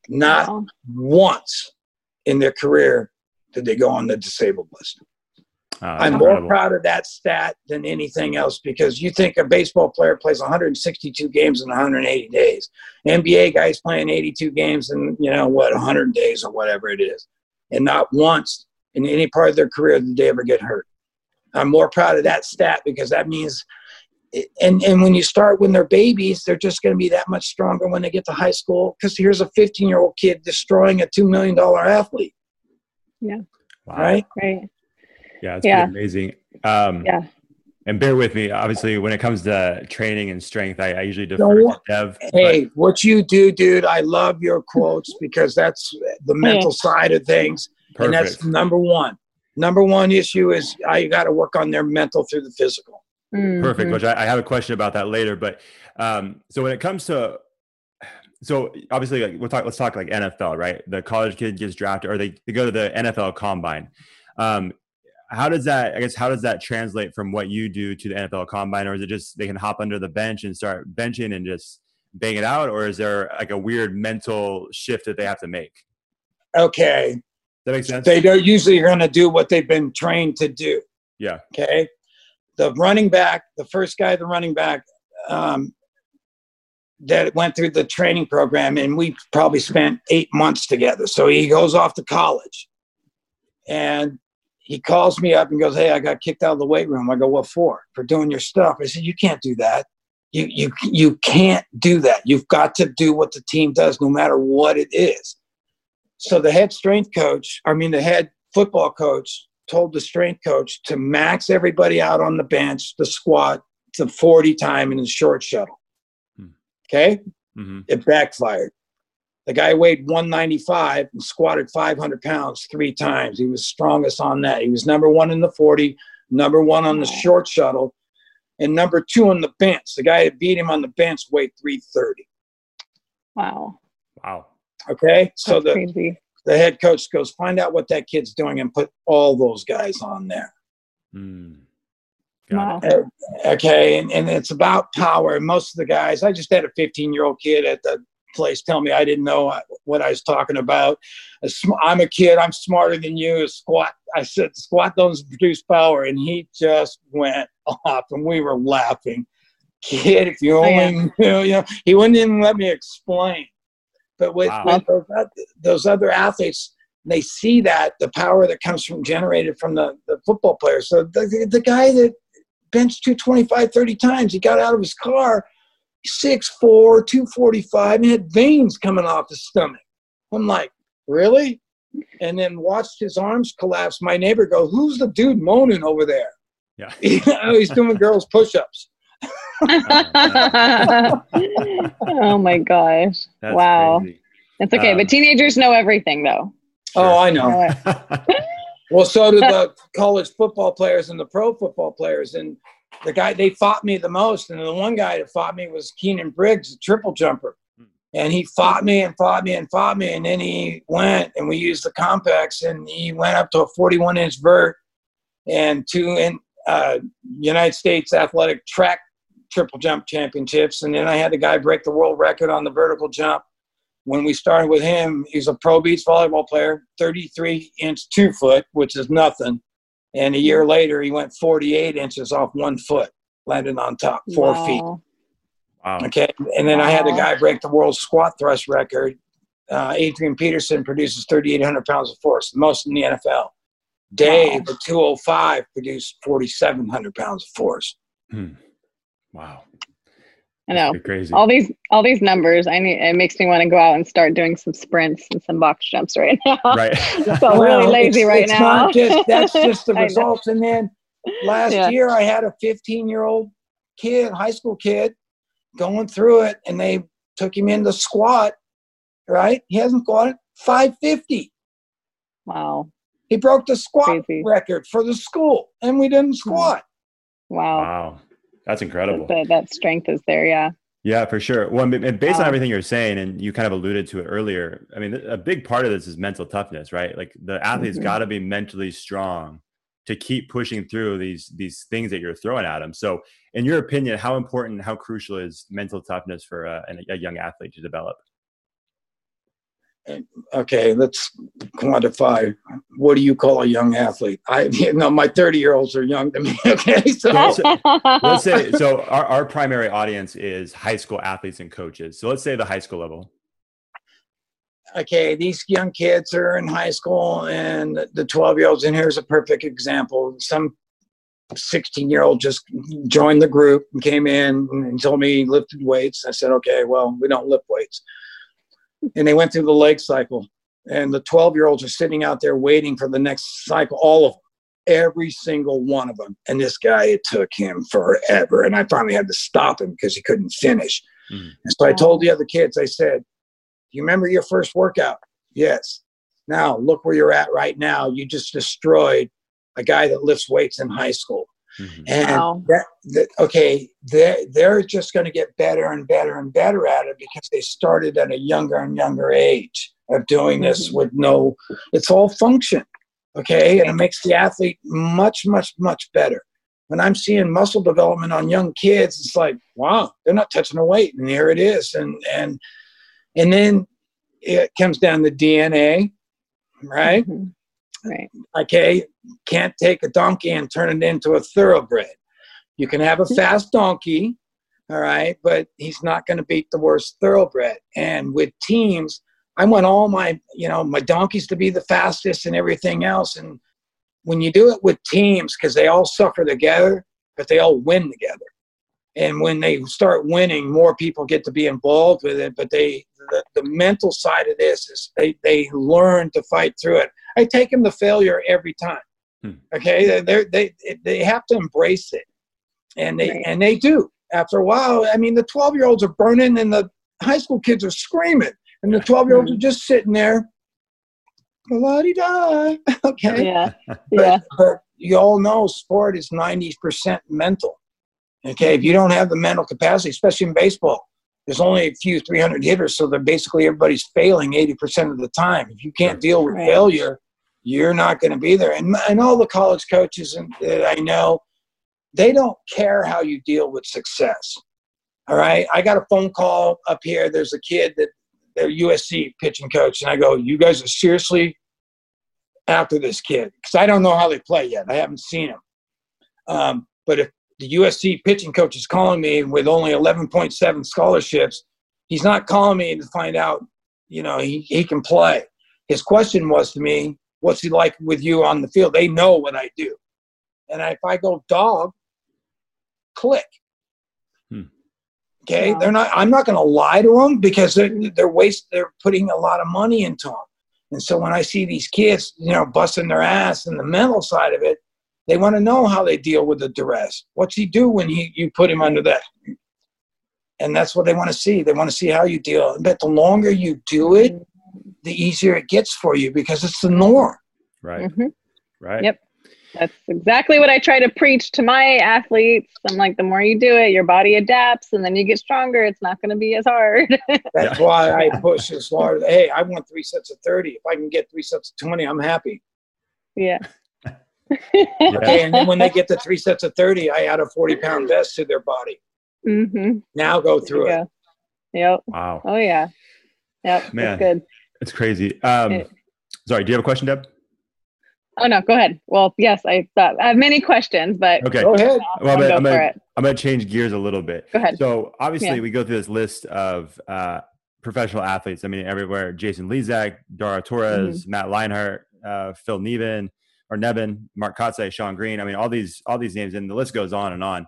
Not Wow. once in their career did they go on the disabled list. Oh, I'm incredible. more proud of that stat than anything else because you think a baseball player plays 162 games in 180 days. NBA guys playing 82 games in, you know, what, 100 days or whatever it is. And not once in any part of their career did they ever get hurt. I'm more proud of that stat because that means, and, and when you start when they're babies, they're just going to be that much stronger when they get to high school because here's a 15 year old kid destroying a $2 million athlete, Wow. right? Right. Yeah, it's Yeah. amazing. Um, Yeah. And bear with me. Obviously, when it comes to training and strength, I, I usually defer Don't to Dev. but- Hey, what you do, dude, I love your quotes because that's the mental side of things. And that's number one. Number one issue is I got to work on their mental through the physical. Perfect. Mhm. Which I, I have a question about that later. But um, so when it comes to, so obviously, like, we'll talk. Let's talk like NFL, right? The college kid gets drafted, or they, they go to the NFL Combine. Um, how does that? I guess how does that translate from what you do to the NFL Combine, or is it just they can hop under the bench and start benching and just bang it out, or is there like a weird mental shift that they have to make? Okay. That makes sense? They don't usually going to do what they've been trained to do. yeah. Okay. the running back, the first guy, the running back, um, that went through the training program, and we probably spent eight months together. So he goes off to college, and he calls me up and goes, "Hey, I got kicked out of the weight room." I go, "What for?" For doing your stuff. I said, "You can't do that. You you you can't do that. You've got to do what the team does, no matter what it is." So the head strength coach, I mean the head football coach, told the strength coach to max everybody out on the bench, the squat to 40 time in the short shuttle. Hmm. Okay? Mm-hmm. It backfired. The guy weighed 195 and squatted 500 pounds three times. He was strongest on that. He was number one in the 40, number one on the short shuttle, and number two on the bench. The guy that beat him on the bench weighed 330. Wow. Wow. Okay. So That's the crazy the head coach goes, find out what that kid's doing and put all those guys on there. Mm. Wow. Okay. And, and it's about power. And most of the guys, I just had a 15 year old kid at the place tell me I didn't know what I was talking about. I'm a kid. I'm smarter than you. Squat. I said, squat doesn't produce power. And he just went off and we were laughing. Kid, if you only knew, you know, he wouldn't even let me explain. But with, wow. with those, those, other athletes, they see that the power that comes from generated from the, the football players. So the, the guy that benched 225 30 times, he got out of his car, 6'4, 245, and had veins coming off his stomach. I'm like, really? And then watched his arms collapse. My neighbor go, who's the dude moaning over there? Yeah. *laughs* he's doing *laughs* girls push-ups. Oh my gosh. That's wow. Crazy. It's okay. Um, but teenagers know everything though. Sure. Oh, I know. *laughs* well, so do the *laughs* college football players and the pro football players. And the guy they fought me the most, and the one guy that fought me was Keenan Briggs, the triple jumper. Hmm. And he fought me and fought me and fought me, and then he went and we used the complex, and he went up to a 41 inch vert and two in uh, United States athletic track triple jump championships. And then I had the guy break the world record on the vertical jump. When we started with him, he's a pro beach volleyball player, 33 inch two foot, which is nothing. And a year later, he went 48 inches off one foot, landed on top, four wow. feet. Wow. Okay. And then wow. I had the guy break the world squat thrust record. Uh, Adrian Peterson produces 3,800 pounds of force, the most in the NFL. Dave, wow. 205, produced 4,700 pounds of force. Hmm. Wow. I know. Crazy. All these all these numbers. I need it makes me want to go out and start doing some sprints and some box jumps right now. *laughs* Right. *laughs* so really lazy it's, right it's now. Not just, that's *laughs* just the results. And then last yeah. year I had a 15 year old kid, high school kid, going through it, and they took him in the squat. Right? He hasn't got it. 550. Wow. He broke the squat Crazy. record for the school, and we didn't hmm. squat. Wow. Wow. That's incredible. That, that strength is there. Yeah. Yeah, for sure. Well, based on everything you're saying, and you kind of alluded to it earlier, I mean, a big part of this is mental toughness, right? Like the athlete's mm-hmm. got to be mentally strong to keep pushing through these these things that you're throwing at them. So, in your opinion, how important, how crucial is mental toughness for a, a young athlete to develop? Okay, let's quantify. What do you call a young athlete? I, *laughs* you know, my 30 year olds are young to me. *laughs* Okay. So let's say, so our, our primary audience is high school athletes and coaches. So let's say the high school level. Okay. These young kids are in high school and the 12 year olds, and here's a perfect example. Some 16 year old just joined the group and came in and told me he lifted weights. I said, okay, well, we don't lift weights and they went through the leg cycle. And the 12 year olds are sitting out there waiting for the next cycle, all of them, every single one of them. And this guy, it took him forever. And I finally had to stop him because he couldn't finish. Mm-hmm. And so I told the other kids, I said, Do you remember your first workout? Yes. Now look where you're at right now. You just destroyed a guy that lifts weights in high school. Mm-hmm. And wow. that, that, okay, they're, they're just going to get better and better and better at it because they started at a younger and younger age of doing this mm-hmm. with no, it's all function. Okay. And it makes the athlete much, much, much better. When I'm seeing muscle development on young kids, it's like, wow, they're not touching a weight. And here it is. And, and, and then it comes down to DNA, right? Mm-hmm. Right. Okay. Can't take a donkey and turn it into a thoroughbred. You can have a mm-hmm. fast donkey, all right, but he's not going to beat the worst thoroughbred. And with teams, I want all my, you know, my donkeys to be the fastest and everything else. And when you do it with teams, because they all suffer together, but they all win together. And when they start winning, more people get to be involved with it. But they, the, the mental side of this is they, they learn to fight through it. I take them to failure every time. Hmm. Okay, they they they have to embrace it, and they right. and they do. After a while, I mean, the twelve year olds are burning, and the high school kids are screaming, and the twelve year olds are just sitting there. La di da. *laughs* Okay. Yeah. Yeah. But, you all know sport is ninety percent mental. Okay, if you don't have the mental capacity, especially in baseball, there's only a few 300 hitters, so they're basically everybody's failing 80% of the time. If you can't deal with right. failure, you're not going to be there. And, and all the college coaches and, that I know, they don't care how you deal with success. All right. I got a phone call up here. There's a kid that they're USC pitching coach. And I go, you guys are seriously after this kid? Because I don't know how they play yet. I haven't seen him. Um, but if the USC pitching coach is calling me with only 11.7 scholarships, he's not calling me to find out, you know, he, he can play. His question was to me, what's he like with you on the field? They know what I do. And if I go dog, click. Hmm. Okay, they're not. I'm not going to lie to them because they're they're waste. They're putting a lot of money into them. And so when I see these kids, you know, busting their ass and the mental side of it, they want to know how they deal with the duress. What's he do when he, you put him under that? And that's what they want to see. They want to see how you deal. But the longer you do it, the easier it gets for you because it's the norm. Right. Mm-hmm. Right. Yep. That's exactly what I try to preach to my athletes. I'm like, the more you do it, your body adapts and then you get stronger. It's not going to be as hard. *laughs* That's why I push as hard. Hey, I want three sets of 30. If I can get three sets of 20, I'm happy. Yeah. Okay. And then when they get to *laughs* three sets of 30, I add a 40 pound vest to their body. Mm-hmm. Now go through it. Go. Yep. Wow. Oh, yeah. Yep. Man. That's good. It's crazy. Um, it, sorry, do you have a question, Deb? Oh no, go ahead. Well, yes, I thought I have many questions, but okay, go ahead. Well, I'm, gonna, I'm, gonna, I'm gonna change gears a little bit. Go ahead. So obviously, yeah. we go through this list of uh, professional athletes. I mean, everywhere: Jason Lezak, Dara Torres, mm-hmm. Matt Leinart, uh, Phil Nevin or Nevin, Mark Kotsay, Shawn Green. I mean, all these all these names, and the list goes on and on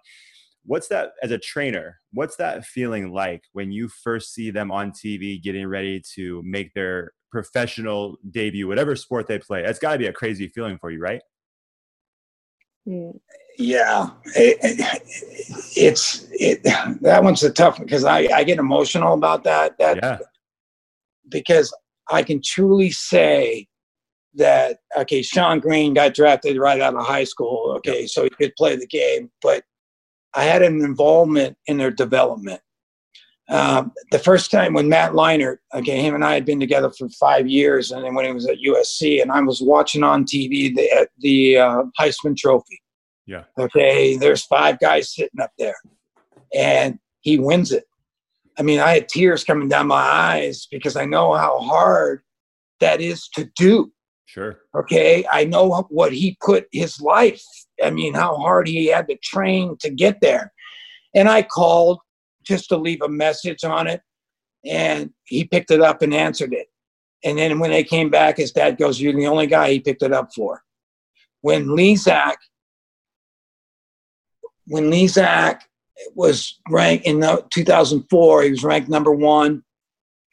what's that as a trainer what's that feeling like when you first see them on tv getting ready to make their professional debut whatever sport they play it's got to be a crazy feeling for you right yeah it, it, it's it that one's a tough one because I, I get emotional about that that yeah. because i can truly say that okay Shawn Green got drafted right out of high school okay so he could play the game but I had an involvement in their development. Um, the first time when Matt Leinart, okay, him and I had been together for five years, and then when he was at USC, and I was watching on TV the the uh, Heisman Trophy. Yeah. Okay, there's five guys sitting up there, and he wins it. I mean, I had tears coming down my eyes because I know how hard that is to do. Sure. Okay, I know what he put his life I mean, how hard he had to train to get there. And I called just to leave a message on it, and he picked it up and answered it. And then when they came back, his dad goes, You're the only guy he picked it up for. When Lezak, when Lezak was ranked in 2004, he was ranked number one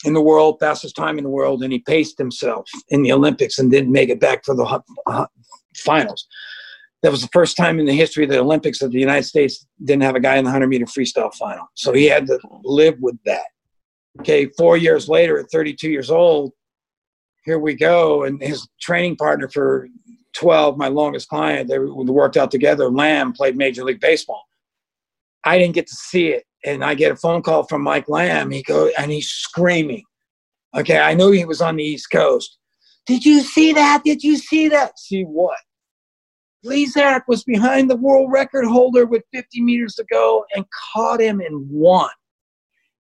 in the world, fastest time in the world, and he paced himself in the Olympics and didn't make it back for the uh, finals that was the first time in the history of the Olympics that the United States didn't have a guy in the 100 meter freestyle final. So he had to live with that. Okay, four years later, at 32 years old, here we go. And his training partner for 12, my longest client, they worked out together. Lamb played Major League Baseball. I didn't get to see it. And I get a phone call from Mike Lamb. He goes, and he's screaming. Okay, I knew he was on the East Coast. Did you see that? Did you see that? See what? Lezak was behind the world record holder with 50 meters to go and caught him and won.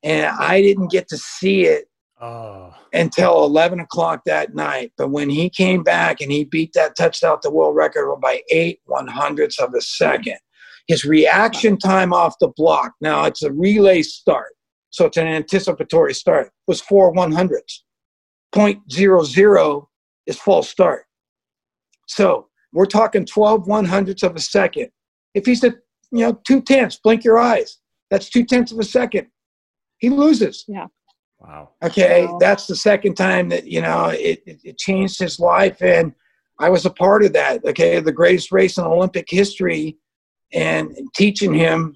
And I didn't get to see it oh. until 11 o'clock that night. But when he came back and he beat that touchdown to world record by eight one hundredths of a second, His reaction time off the block, now it's a relay start, so it's an anticipatory start, was four one hundredths. 0.00 is false start. So we're talking 12 one hundredths of a second. If he's at, you know, two tenths, blink your eyes. That's two tenths of a second. He loses. Yeah. Wow. Okay. Wow. That's the second time that, you know, it, it, it changed his life. And I was a part of that. Okay. The greatest race in Olympic history and teaching him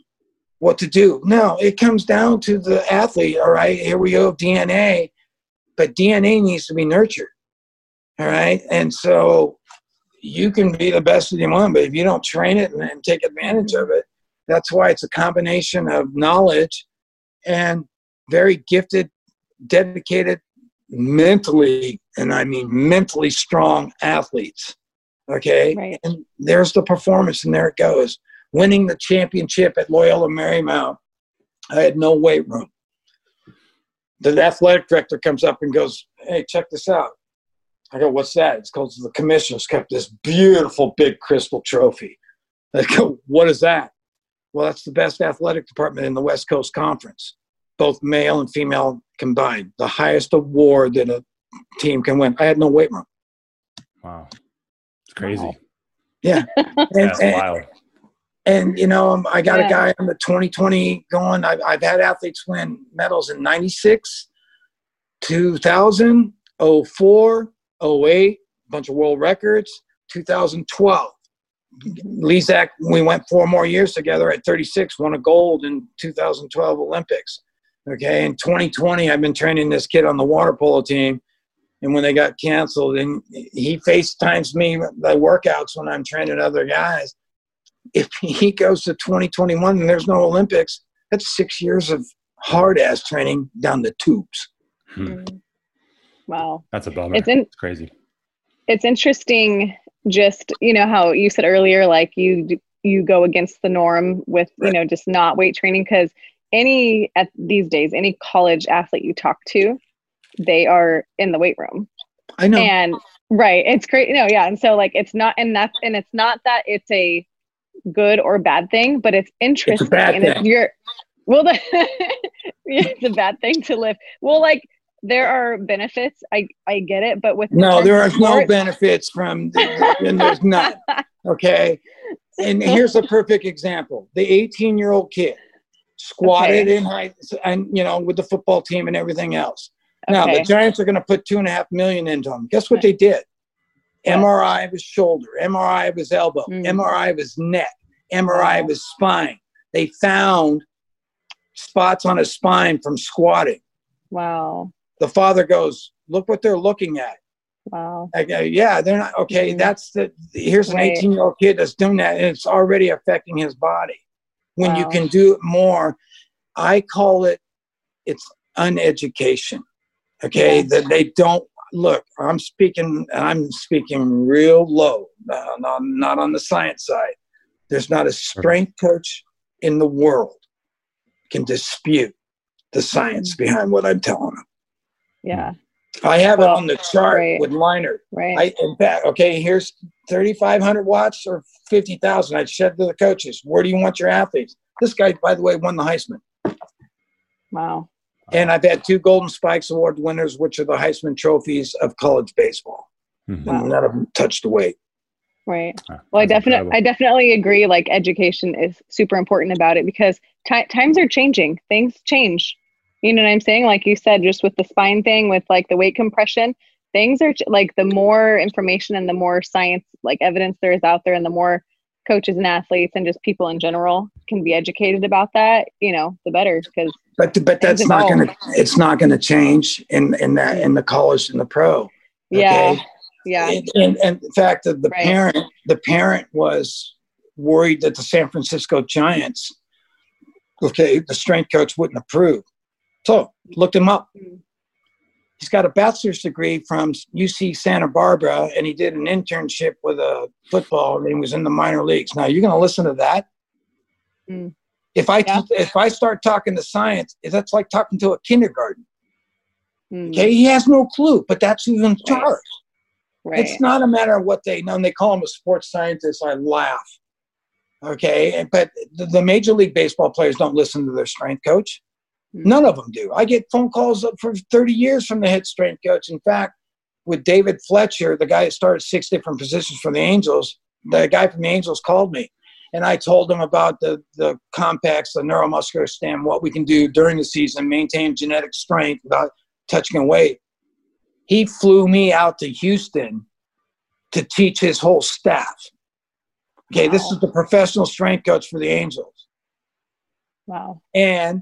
what to do. Now it comes down to the athlete. All right. Here we go, DNA, but DNA needs to be nurtured. All right. And so you can be the best that you want, but if you don't train it and, and take advantage of it, that's why it's a combination of knowledge and very gifted, dedicated, mentally, and I mean mentally strong athletes. Okay. Right. And there's the performance, and there it goes. Winning the championship at Loyola Marymount, I had no weight room. The athletic director comes up and goes, Hey, check this out. I go, What's that? It's called the commissioners kept this beautiful big crystal trophy. I go, What is that? Well, that's the best athletic department in the West Coast Conference, both male and female combined. The highest award that a team can win. I had no weight room. Wow. It's crazy. Wow. Yeah. And, *laughs* That's and- wild. And you know um, i got Yeah. a guy on the 2020 going. I've, I've had athletes win medals in 96 2000 04 08 bunch of world records 2012 Lezak, we went four more years together at 36 won a gold in 2012 olympics. Okay in 2020 i've been training this kid on the water polo team. And when they got canceled and he facetimes me the workouts when i'm training other guys if *laughs* he goes to 2021 and there's no Olympics, that's six years of hard ass training down the tubes. Mm. Wow. That's a bummer. It's in It's crazy. it's interesting just you know how you said earlier like you you go against the norm with you know just not weight training because any at these days any college athlete you talk to they are in the weight room I know. and right it's great you know yeah and so like it's not and that's and it's not that it's a good or bad thing but it's interesting bad and if thing. you're well the, *laughs* it's a bad thing to live well like there are benefits i i get it but with no, there are no benefits from, and there's *laughs* none. Okay. And here's a perfect example the 18 year old kid squatted Okay. in height and, you know, with the football team and everything else. Now, the Giants are going to put two and a half million into him. Guess what they did? MRI of his shoulder, MRI of his elbow, Mm. MRI of his neck, MRI of his spine. They found spots on his spine from squatting. Wow. The father goes, Look what they're looking at. Wow. I go, Yeah, they're not okay. Mhm. That's the here's an Right. 18 year old kid that's doing that, and it's already affecting his body. When you can do it more, I call it it's uneducation. Okay, Yeah. that they don't look. I'm speaking. I'm speaking real low, uh, not not on the science side. There's not a strength coach in the world can dispute the science behind what I'm telling them. Yeah. I have Well, it on the chart right. with Leinart. Right. I in fact, okay, here's 3,500 watts or 50,000. I said to the coaches, where do you want your athletes? This guy, by the way, won the Heisman. wow. And I've had two Golden Spikes Award winners, which are the Heisman trophies of college baseball. Mhm. Wow. And none of them touched the weight. Right. Well, I definitely. I definitely agree. Like education is super important about it because ti times are changing. Things change. You know what I'm saying? Like you said, just with the spine thing, with like the weight compression, things are ch- like the more information and the more science, like evidence there is out there, and the more coaches and athletes and just people in general can be educated about that. You know, the better because But but that's not gonna it's not gonna change in in that in the college and the pro. yeah, Okay? yeah, And, and, and in fact, the, the Right. parent the parent was worried that the San Francisco Giants, okay, the strength coach wouldn't approve. So looked him up. Mm. He's got a bachelor's degree from UC Santa Barbara, and he did an internship with a football, and he was in the minor leagues. Now you're going to listen to that. Mm. If I Yeah. if I start talking to science, that's like talking to a kindergarten. Mm, Okay, he has no clue, but that's who's in charge. right. It's not a matter of what they know. And they call him a sports scientist. I laugh. Okay, but the Major League Baseball players don't listen to their strength coach. Hmm. None of them do. I get phone calls for 30 years from the head strength coach. In fact, with David Fletcher, the guy that started six different positions for the Angels, the guy from the Angels called me and I told him about the, the complex, the neuromuscular stim, what we can do during the season, maintain genetic strength without touching a weight. He flew me out to Houston to teach his whole staff. Okay, wow. this is the professional strength coach for the Angels. Wow. And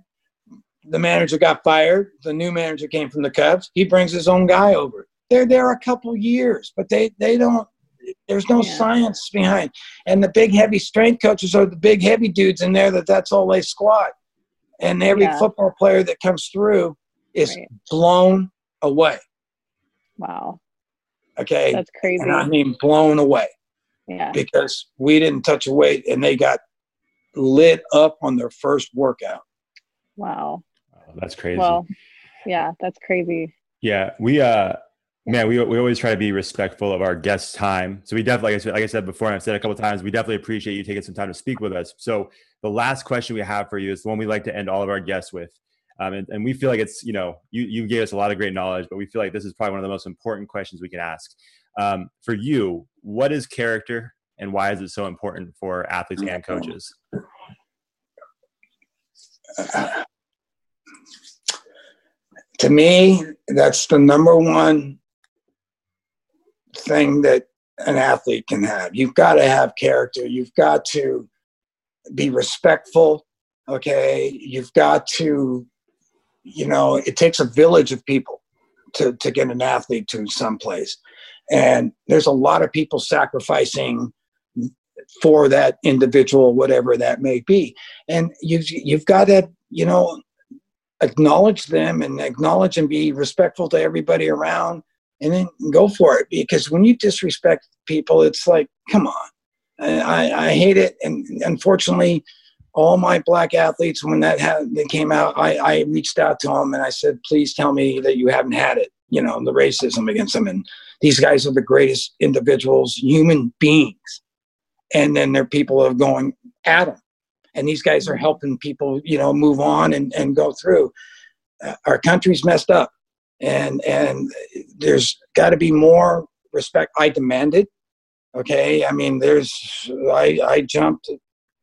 the manager got fired. The new manager came from the Cubs. He brings his own guy over. They're there a couple years, but they they don't. There's no yeah. science behind. And the big heavy strength coaches are the big heavy dudes in there that that's all they squat. And every yeah. football player that comes through is right. blown away. Wow. Okay. That's crazy. And I mean blown away. Yeah. Because we didn't touch a weight and they got lit up on their first workout. Wow. That's crazy. Well, yeah, that's crazy. Yeah, we uh man, we, we always try to be respectful of our guests' time. So we definitely, like I, said, like I said before, and I've said a couple times, we definitely appreciate you taking some time to speak with us. So the last question we have for you is the one we like to end all of our guests with. Um, and, and, we feel like it's, you know, you, you gave us a lot of great knowledge, but we feel like this is probably one of the most important questions we can ask. Um, for you, what is character and why is it so important for athletes and coaches? *clears throat* *clears throat* *clears throat* to me, that's the number one thing that an athlete can have. You've got to have character. You've got to be respectful. Okay. You've got to, you know, it takes a village of people to, to get an athlete to someplace. And there's a lot of people sacrificing for that individual, whatever that may be. And you've, you've got to, you know, acknowledge them and acknowledge and be respectful to everybody around and then go for it. Because when you disrespect people it's like come on. I, I hate it. And unfortunately all my black athletes when that had, they came out I, I reached out to them and i said please tell me that you haven't had it you know the racism against them and these guys are the greatest individuals human beings. And then there are people are going at them and these guys are helping people you know move on and, and go through. Uh, our country's messed up and and there's got to be more respect. I demand it okay? I mean there's i i jumped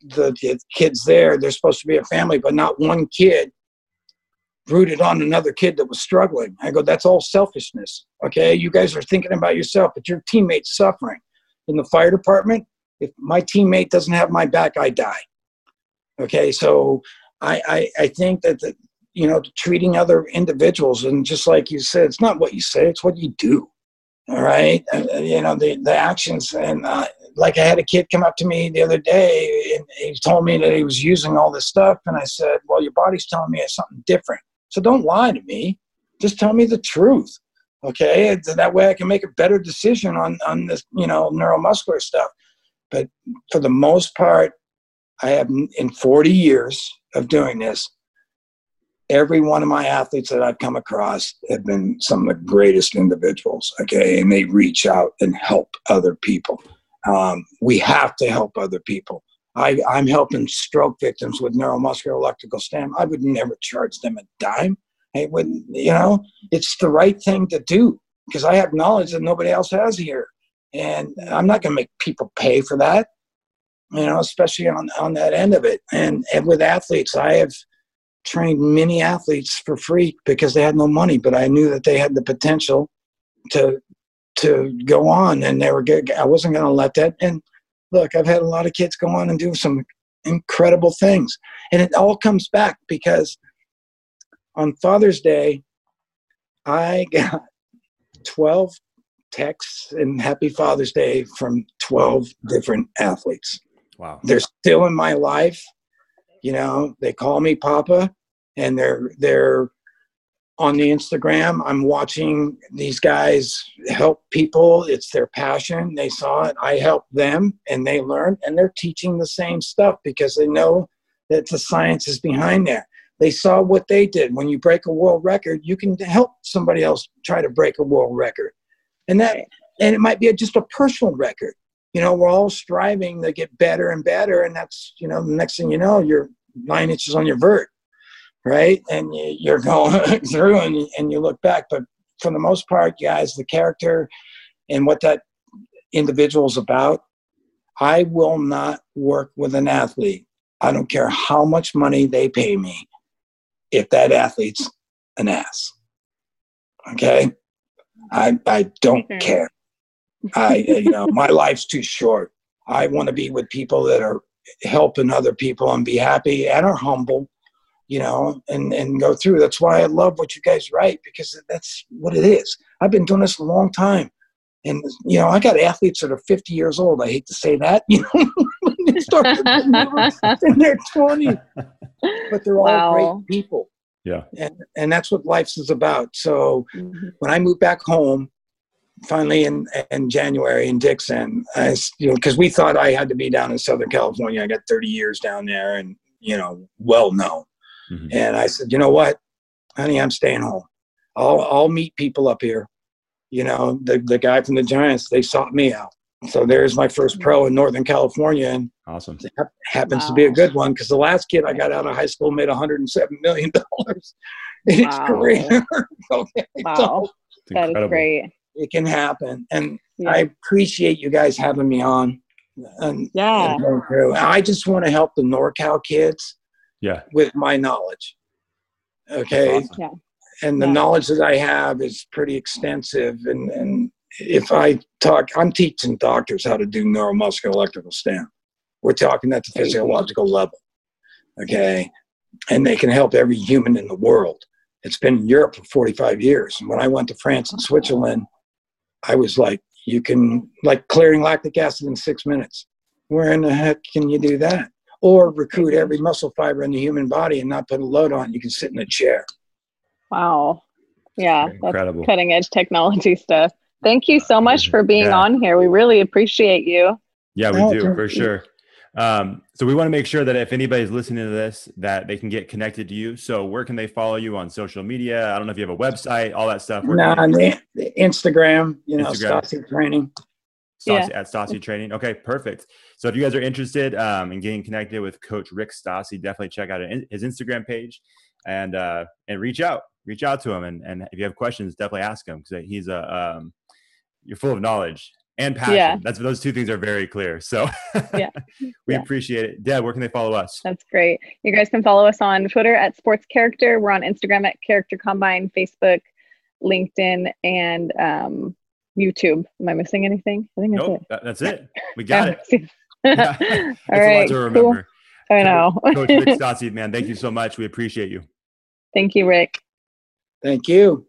the, the kids there. They're supposed to be a family but not one kid rooted on another kid that was struggling. I go that's all selfishness okay? You guys are thinking about yourself but your teammate's suffering. In the fire department if my teammate doesn't have my back i die okay so i i, I think that the, you know, treating other individuals. And just like you said, it's not what you say, it's what you do. All right. Uh, you know, the, the actions. And uh, like I had a kid come up to me the other day and he told me that he was using all this stuff. And I said, well, your body's telling me it's something different. So don't lie to me. Just tell me the truth. Okay. That way I can make a better decision on, on this, you know, neuromuscular stuff. But for the most part, I have in 40 years of doing this, every one of my athletes that I've come across have been some of the greatest individuals. Okay, and they reach out and help other people. Um, we have to help other people. I, I'm helping stroke victims with neuromuscular electrical stim. I would never charge them a dime. I wouldn't, you know, it's the right thing to do because I have knowledge that nobody else has here. And I'm not going to make people pay for that, you know, especially on, on that end of it. And, and with athletes, I have – trained many athletes for free because they had no money, but I knew that they had the potential to to go on, and they were good. I wasn't going to let that. And look, I've had a lot of kids go on and do some incredible things, and it all comes back because on Father's Day, I *laughs* got twelve texts and Happy Father's Day from twelve different athletes. Wow, they're still in my life. You know they call me papa and they're they're on the instagram. I'm watching these guys help people. It's their passion. They saw it. I helped them and they learned and they're teaching the same stuff because they know that the science is behind there they saw what they did. When you break a world record you can help somebody else try to break a world record. And that and it might be a, just a personal record you know, we're all striving to get better and better. And that's, you know, the next thing you know, you're nine inches on your vert, right? And you're going *laughs* through and, and you look back. But for the most part, guys, the character and what that individual is about, I will not work with an athlete. I don't care how much money they pay me if that athlete's an ass. Okay? I, I don't care. I, *laughs* you know, my life's too short. I want to be with people that are helping other people and be happy and are humble, you know, and, and go through. That's why I love what you guys write because that's what it is. I've been doing this a long time. And, you know, I got athletes that are 50 years old. I hate to say that, *laughs* you know, they started in their 20s, but they're all Wow. great people Yeah. and and that's what life's is about. So Mhm. when I moved back home, finally in in January in Dixon, I s- you know because we thought I had to be down in Southern California. I got 30 years down there, and you know well known. Mhm. And I said, you know what, honey, I'm staying home. I'll I'll meet people up here. You know the the guy from the Giants, they sought me out. So there's my first pro in Northern California, and Awesome. it hap- happens to be a good one because the last kid I got out of high school made 107 million dollars *laughs* in his career. *laughs* okay, Wow. so That is incredible. great. It can happen, and Yeah. I appreciate you guys having me on. And, Yeah. and going through. I just want to help the NorCal kids Yeah. with my knowledge. Okay, That's awesome. and the Yeah. knowledge that I have is pretty extensive. And, and if I talk, I'm teaching doctors how to do neuromuscular electrical stim. We're talking at the There you go. physiological level. Okay. And they can help every human in the world. It's been in Europe for 45 years. And when I went to France and Switzerland, I was like, you can, like clearing lactic acid in six minutes. Where in the heck can you do that? Or recruit every muscle fiber in the human body and not put a load on. You can sit in a chair. Wow. Yeah. That's Incredible. cutting edge technology stuff. Thank you so much mm-hmm. for being Yeah. on here. We really appreciate you. Yeah, we do for sure. Um, so we want to make sure that if anybody's listening to this, that they can get connected to you. So where can they follow you on social media? I don't know if you have a website, all that stuff. Where No, can on the, the Instagram, you know, Instagram. Stasi training. Stassi, at Stasi Training. Okay, perfect. So if you guys are interested um, in getting connected with Coach Rick Stasi, definitely check out his Instagram page and uh, and reach out, reach out to him, and and if you have questions, definitely ask him because he's a um, you're full of knowledge and passion. Yeah. That's those two things are very clear. So *laughs* Yeah. we Yeah. appreciate it. Deb, where can they follow us? That's great. You guys can follow us on Twitter at Sports Character. We're on Instagram at Character Combine, Facebook, LinkedIn, and um, YouTube. Am I missing anything? I think that's Nope, it. that- that's it. *laughs* We got it. it. Yeah. *laughs* It's a lot right. to Cool. I know. Coach Rick Stasi, man, thank you so much. We appreciate you. Thank you, Rick. Thank you.